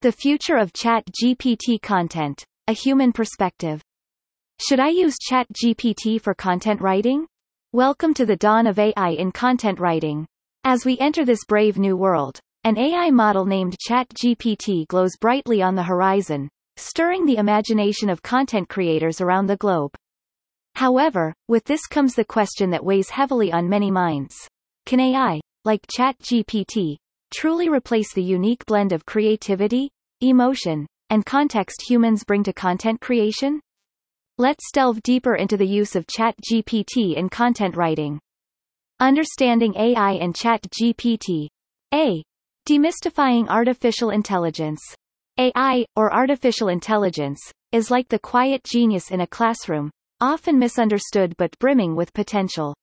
The future of ChatGPT content, a human perspective. Should I use ChatGPT for content writing? Welcome to the dawn of AI in content writing. As we enter this brave new world, an AI model named ChatGPT glows brightly on the horizon, stirring the imagination of content creators around the globe. However, with this comes the question that weighs heavily on many minds. Can AI, like ChatGPT, truly replace the unique blend of creativity, emotion, and context humans bring to content creation? Let's delve deeper into the use of ChatGPT in content writing. Understanding AI and ChatGPT. A. Demystifying artificial intelligence. AI, or artificial intelligence, is like the quiet genius in a classroom, often misunderstood but brimming with potential.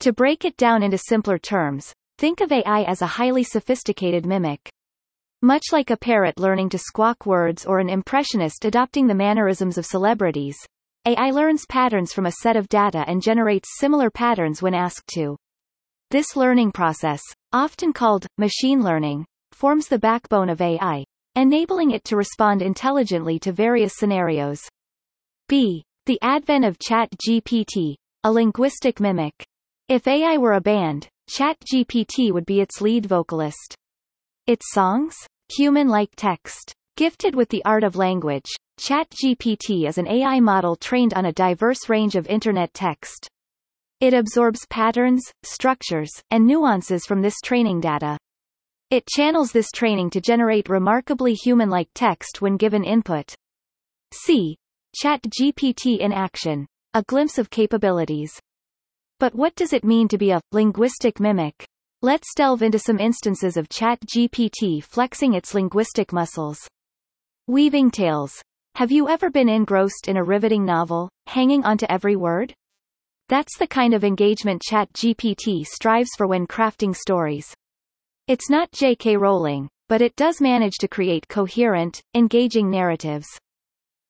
To break it down into simpler terms, think of AI as a highly sophisticated mimic. Much like a parrot learning to squawk words or an impressionist adopting the mannerisms of celebrities, AI learns patterns from a set of data and generates similar patterns when asked to. This learning process, often called machine learning, forms the backbone of AI, enabling it to respond intelligently to various scenarios. B. The advent of ChatGPT, a linguistic mimic. If AI were a band, ChatGPT would be its lead vocalist. Its songs? Human-like text. Gifted with the art of language, ChatGPT is an AI model trained on a diverse range of Internet text. It absorbs patterns, structures, and nuances from this training data. It channels this training to generate remarkably human-like text when given input. See ChatGPT in action. A glimpse of capabilities. But what does it mean to be a linguistic mimic? Let's delve into some instances of ChatGPT flexing its linguistic muscles. Weaving tales. Have you ever been engrossed in a riveting novel, hanging onto every word? That's the kind of engagement ChatGPT strives for when crafting stories. It's not J.K. Rowling, but it does manage to create coherent, engaging narratives.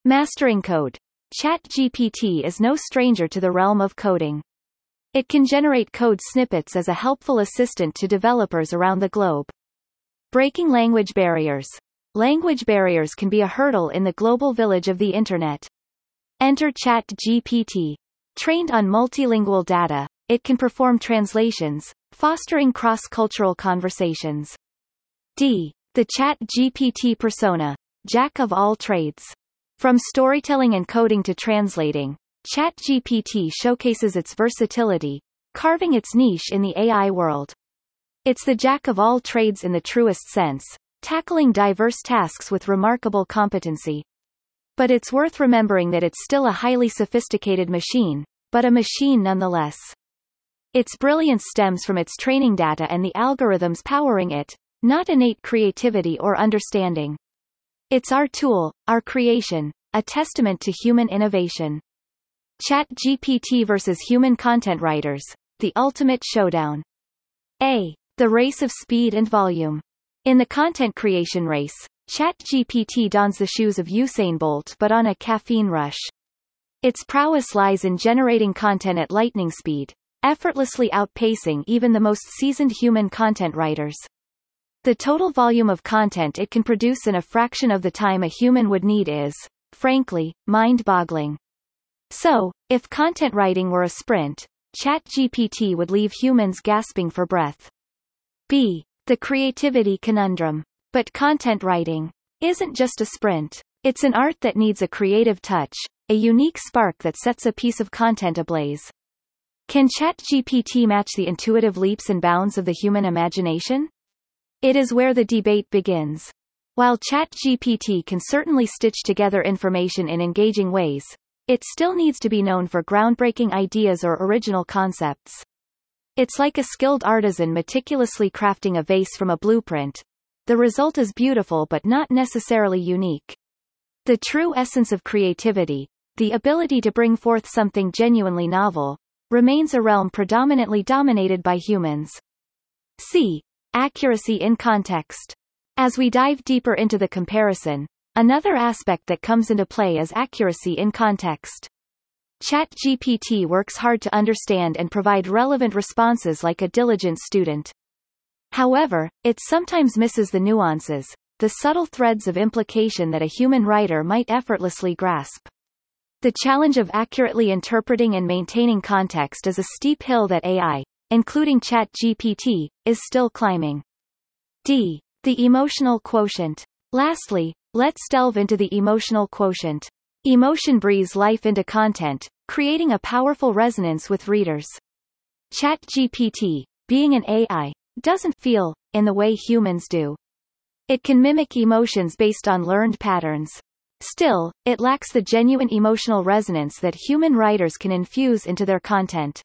Mastering code. ChatGPT is no stranger to the realm of coding. It can generate code snippets as a helpful assistant to developers around the globe. Breaking language barriers. Language barriers can be a hurdle in the global village of the Internet. Enter ChatGPT. Trained on multilingual data, it can perform translations, fostering cross-cultural conversations. D. The ChatGPT persona. Jack of all trades. From storytelling and coding to translating, ChatGPT showcases its versatility, carving its niche in the AI world. It's the jack of all trades in the truest sense, tackling diverse tasks with remarkable competency. But it's worth remembering that it's still a highly sophisticated machine, but a machine nonetheless. Its brilliance stems from its training data and the algorithms powering it, not innate creativity or understanding. It's our tool, our creation, a testament to human innovation. ChatGPT versus human content writers, the ultimate showdown. A. The race of speed and volume. In the content creation race, ChatGPT dons the shoes of Usain Bolt but on a caffeine rush. Its prowess lies in generating content at lightning speed, effortlessly outpacing even the most seasoned human content writers. The total volume of content it can produce in a fraction of the time a human would need is, frankly, mind-boggling. So, if content writing were a sprint, ChatGPT would leave humans gasping for breath. B. The creativity conundrum. But content writing isn't just a sprint. It's an art that needs a creative touch, a unique spark that sets a piece of content ablaze. Can ChatGPT match the intuitive leaps and bounds of the human imagination? It is where the debate begins. While ChatGPT can certainly stitch together information in engaging ways, it still needs to be known for groundbreaking ideas or original concepts. It's like a skilled artisan meticulously crafting a vase from a blueprint. The result is beautiful but not necessarily unique. The true essence of creativity, the ability to bring forth something genuinely novel, remains a realm predominantly dominated by humans. C. Accuracy in context. As we dive deeper into the comparison, another aspect that comes into play is accuracy in context. ChatGPT works hard to understand and provide relevant responses like a diligent student. However, it sometimes misses the nuances, the subtle threads of implication that a human writer might effortlessly grasp. The challenge of accurately interpreting and maintaining context is a steep hill that AI, including ChatGPT, is still climbing. D. The emotional quotient. Lastly, let's delve into the emotional quotient. Emotion breathes life into content, creating a powerful resonance with readers. ChatGPT, being an AI, doesn't feel, in the way humans do. It can mimic emotions based on learned patterns. Still, it lacks the genuine emotional resonance that human writers can infuse into their content.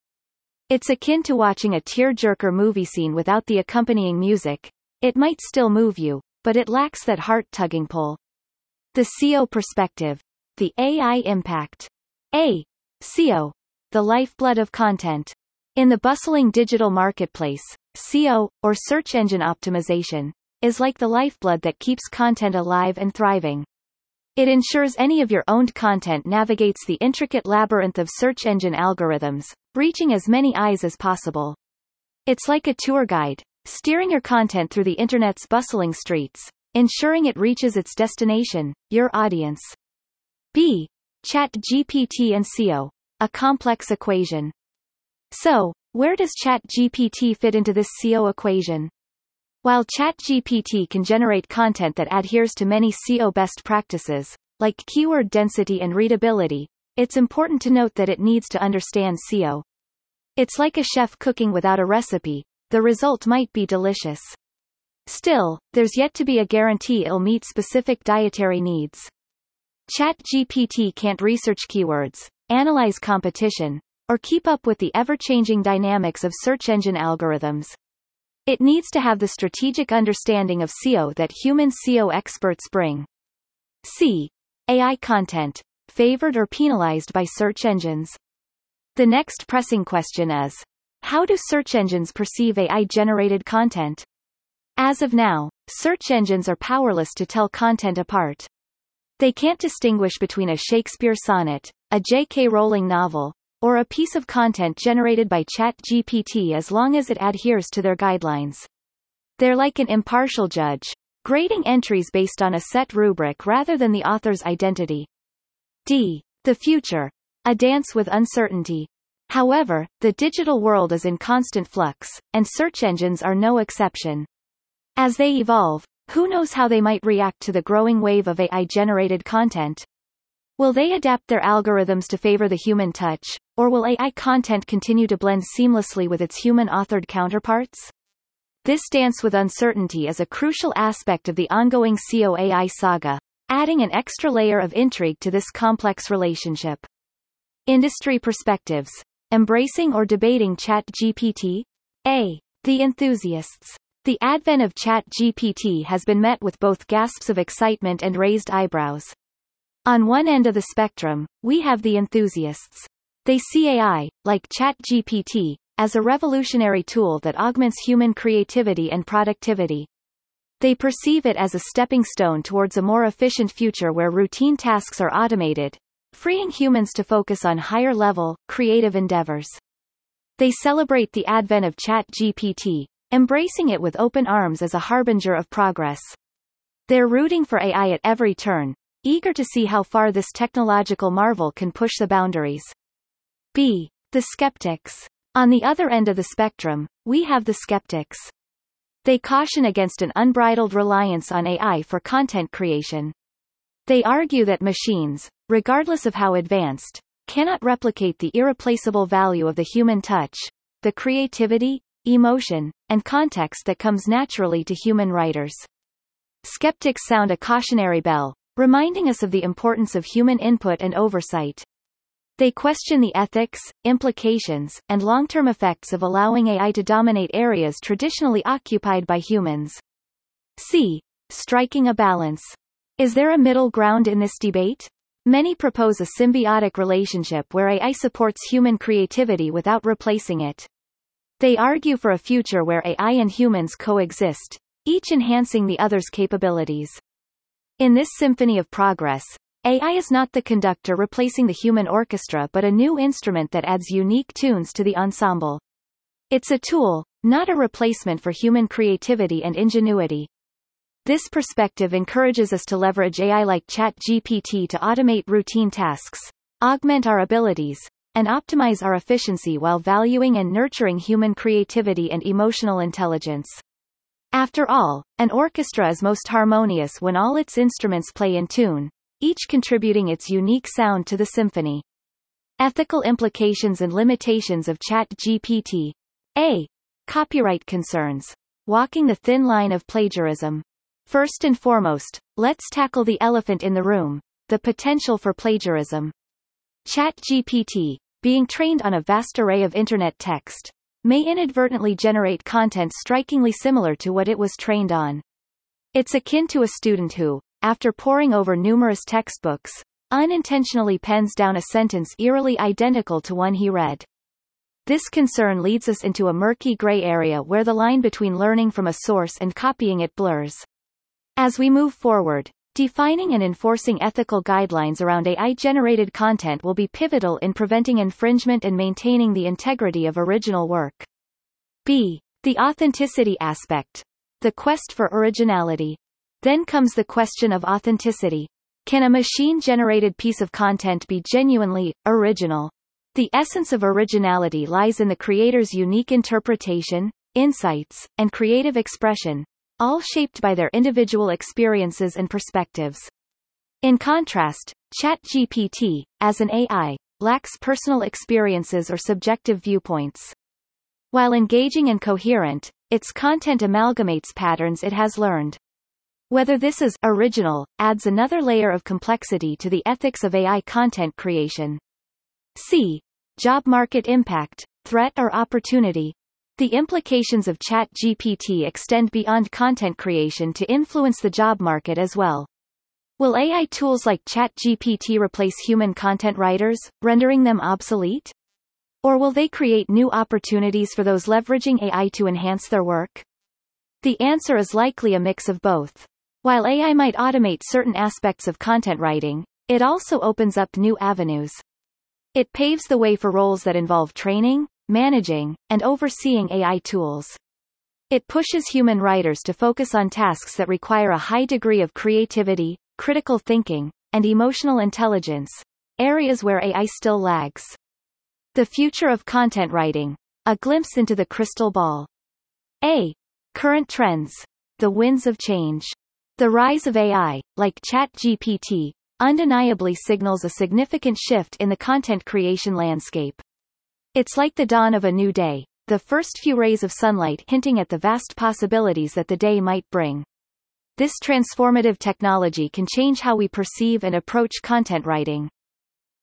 It's akin to watching a tear-jerker movie scene without the accompanying music. It might still move you, but it lacks that heart-tugging pull. The SEO perspective. The AI impact. A. SEO. The lifeblood of content. In the bustling digital marketplace, SEO, or search engine optimization, is like the lifeblood that keeps content alive and thriving. It ensures any of your owned content navigates the intricate labyrinth of search engine algorithms, reaching as many eyes as possible. It's like a tour guide, steering your content through the internet's bustling streets, ensuring it reaches its destination, your audience. B. ChatGPT and SEO. A complex equation. So, where does ChatGPT fit into this SEO equation? While ChatGPT can generate content that adheres to many SEO best practices, like keyword density and readability, it's important to note that it needs to understand SEO. It's like a chef cooking without a recipe, the result might be delicious. Still, there's yet to be a guarantee it'll meet specific dietary needs. ChatGPT can't research keywords, analyze competition, or keep up with the ever-changing dynamics of search engine algorithms. It needs to have the strategic understanding of SEO that human SEO experts bring. C. AI content. Favored or penalized by search engines? The next pressing question is, how do search engines perceive AI-generated content? As of now, search engines are powerless to tell content apart. They can't distinguish between a Shakespeare sonnet, a J.K. Rowling novel, or a piece of content generated by ChatGPT as long as it adheres to their guidelines. They're like an impartial judge, grading entries based on a set rubric rather than the author's identity. D. The future. A dance with uncertainty. However, the digital world is in constant flux, and search engines are no exception. As they evolve, who knows how they might react to the growing wave of AI-generated content? Will they adapt their algorithms to favor the human touch, or will AI content continue to blend seamlessly with its human-authored counterparts? This dance with uncertainty is a crucial aspect of the ongoing COAI saga, adding an extra layer of intrigue to this complex relationship. Industry perspectives. Embracing or debating ChatGPT? A. The enthusiasts. The advent of ChatGPT has been met with both gasps of excitement and raised eyebrows. On one end of the spectrum, we have the enthusiasts. They see AI, like ChatGPT, as a revolutionary tool that augments human creativity and productivity. They perceive it as a stepping stone towards a more efficient future where routine tasks are automated, freeing humans to focus on higher-level, creative endeavors. They celebrate the advent of ChatGPT, embracing it with open arms as a harbinger of progress. They're rooting for AI at every turn, eager to see how far this technological marvel can push the boundaries. B. The skeptics. On the other end of the spectrum, we have the skeptics. They caution against an unbridled reliance on AI for content creation. They argue that machines, regardless of how advanced, cannot replicate the irreplaceable value of the human touch, the creativity, emotion, and context that comes naturally to human writers. Skeptics sound a cautionary bell, reminding us of the importance of human input and oversight. They question the ethics, implications, and long-term effects of allowing AI to dominate areas traditionally occupied by humans. C. Striking a balance. Is there a middle ground in this debate? Many propose a symbiotic relationship where AI supports human creativity without replacing it. They argue for a future where AI and humans coexist, each enhancing the other's capabilities. In this symphony of progress, AI is not the conductor replacing the human orchestra but a new instrument that adds unique tunes to the ensemble. It's a tool, not a replacement for human creativity and ingenuity. This perspective encourages us to leverage AI like ChatGPT to automate routine tasks, augment our abilities, and optimize our efficiency while valuing and nurturing human creativity and emotional intelligence. After all, an orchestra is most harmonious when all its instruments play in tune, each contributing its unique sound to the symphony. Ethical implications and limitations of ChatGPT. A. Copyright concerns. Walking the thin line of plagiarism. First and foremost, let's tackle the elephant in the room, the potential for plagiarism. ChatGPT, being trained on a vast array of internet text, may inadvertently generate content strikingly similar to what it was trained on. It's akin to a student who, after poring over numerous textbooks, unintentionally pens down a sentence eerily identical to one he read. This concern leads us into a murky gray area where the line between learning from a source and copying it blurs. As we move forward, defining and enforcing ethical guidelines around AI-generated content will be pivotal in preventing infringement and maintaining the integrity of original work. B. The authenticity aspect. The quest for originality. Then comes the question of authenticity. Can a machine-generated piece of content be genuinely, original? The essence of originality lies in the creator's unique interpretation, insights, and creative expression, all shaped by their individual experiences and perspectives. In contrast, ChatGPT, as an AI, lacks personal experiences or subjective viewpoints. While engaging and coherent, its content amalgamates patterns it has learned. Whether this is original adds another layer of complexity to the ethics of AI content creation. C. Job market impact, threat or opportunity. The implications of ChatGPT extend beyond content creation to influence the job market as well. Will AI tools like ChatGPT replace human content writers, rendering them obsolete? Or will they create new opportunities for those leveraging AI to enhance their work? The answer is likely a mix of both. While AI might automate certain aspects of content writing, it also opens up new avenues. It paves the way for roles that involve training, managing, and overseeing AI tools. It pushes human writers to focus on tasks that require a high degree of creativity, critical thinking, and emotional intelligence, areas where AI still lags. The future of content writing. A glimpse into the crystal ball. A. Current trends. The winds of change. The rise of AI, like ChatGPT, undeniably signals a significant shift in the content creation landscape. It's like the dawn of a new day, the first few rays of sunlight hinting at the vast possibilities that the day might bring. This transformative technology can change how we perceive and approach content writing.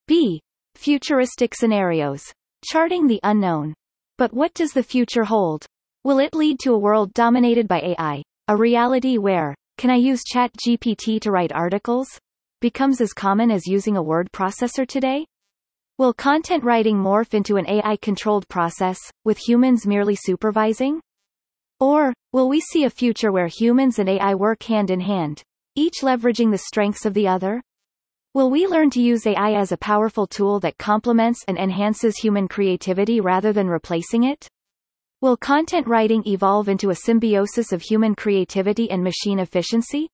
B. Futuristic scenarios. Charting the unknown. But what does the future hold? Will it lead to a world dominated by AI, a reality where, can I use ChatGPT to write articles? becomes as common as using a word processor today? Will content writing morph into an AI-controlled process, with humans merely supervising? Or, will we see a future where humans and AI work hand in hand, each leveraging the strengths of the other? Will we learn to use AI as a powerful tool that complements and enhances human creativity rather than replacing it? Will content writing evolve into a symbiosis of human creativity and machine efficiency?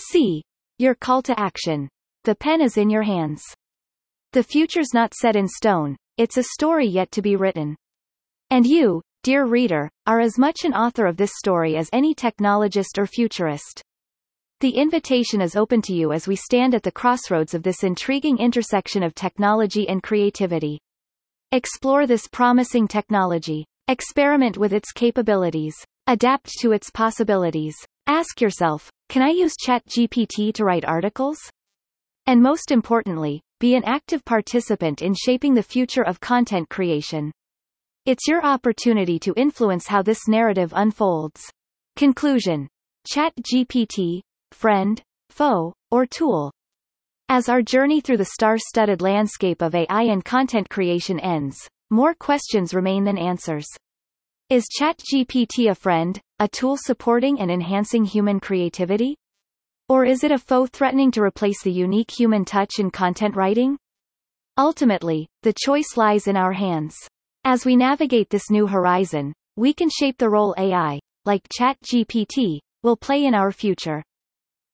C. Your call to action. The pen is in your hands. The future's not set in stone, it's a story yet to be written. And you, dear reader, are as much an author of this story as any technologist or futurist. The invitation is open to you as we stand at the crossroads of this intriguing intersection of technology and creativity. Explore this promising technology. Experiment with its capabilities. Adapt to its possibilities. Ask yourself, can I use ChatGPT to write articles? And most importantly, be an active participant in shaping the future of content creation. It's your opportunity to influence how this narrative unfolds. Conclusion. ChatGPT, friend, foe, or tool. As our journey through the star-studded landscape of AI and content creation ends, more questions remain than answers. Is ChatGPT a friend, a tool supporting and enhancing human creativity? Or is it a foe threatening to replace the unique human touch in content writing? Ultimately, the choice lies in our hands. As we navigate this new horizon, we can shape the role AI, like ChatGPT, will play in our future.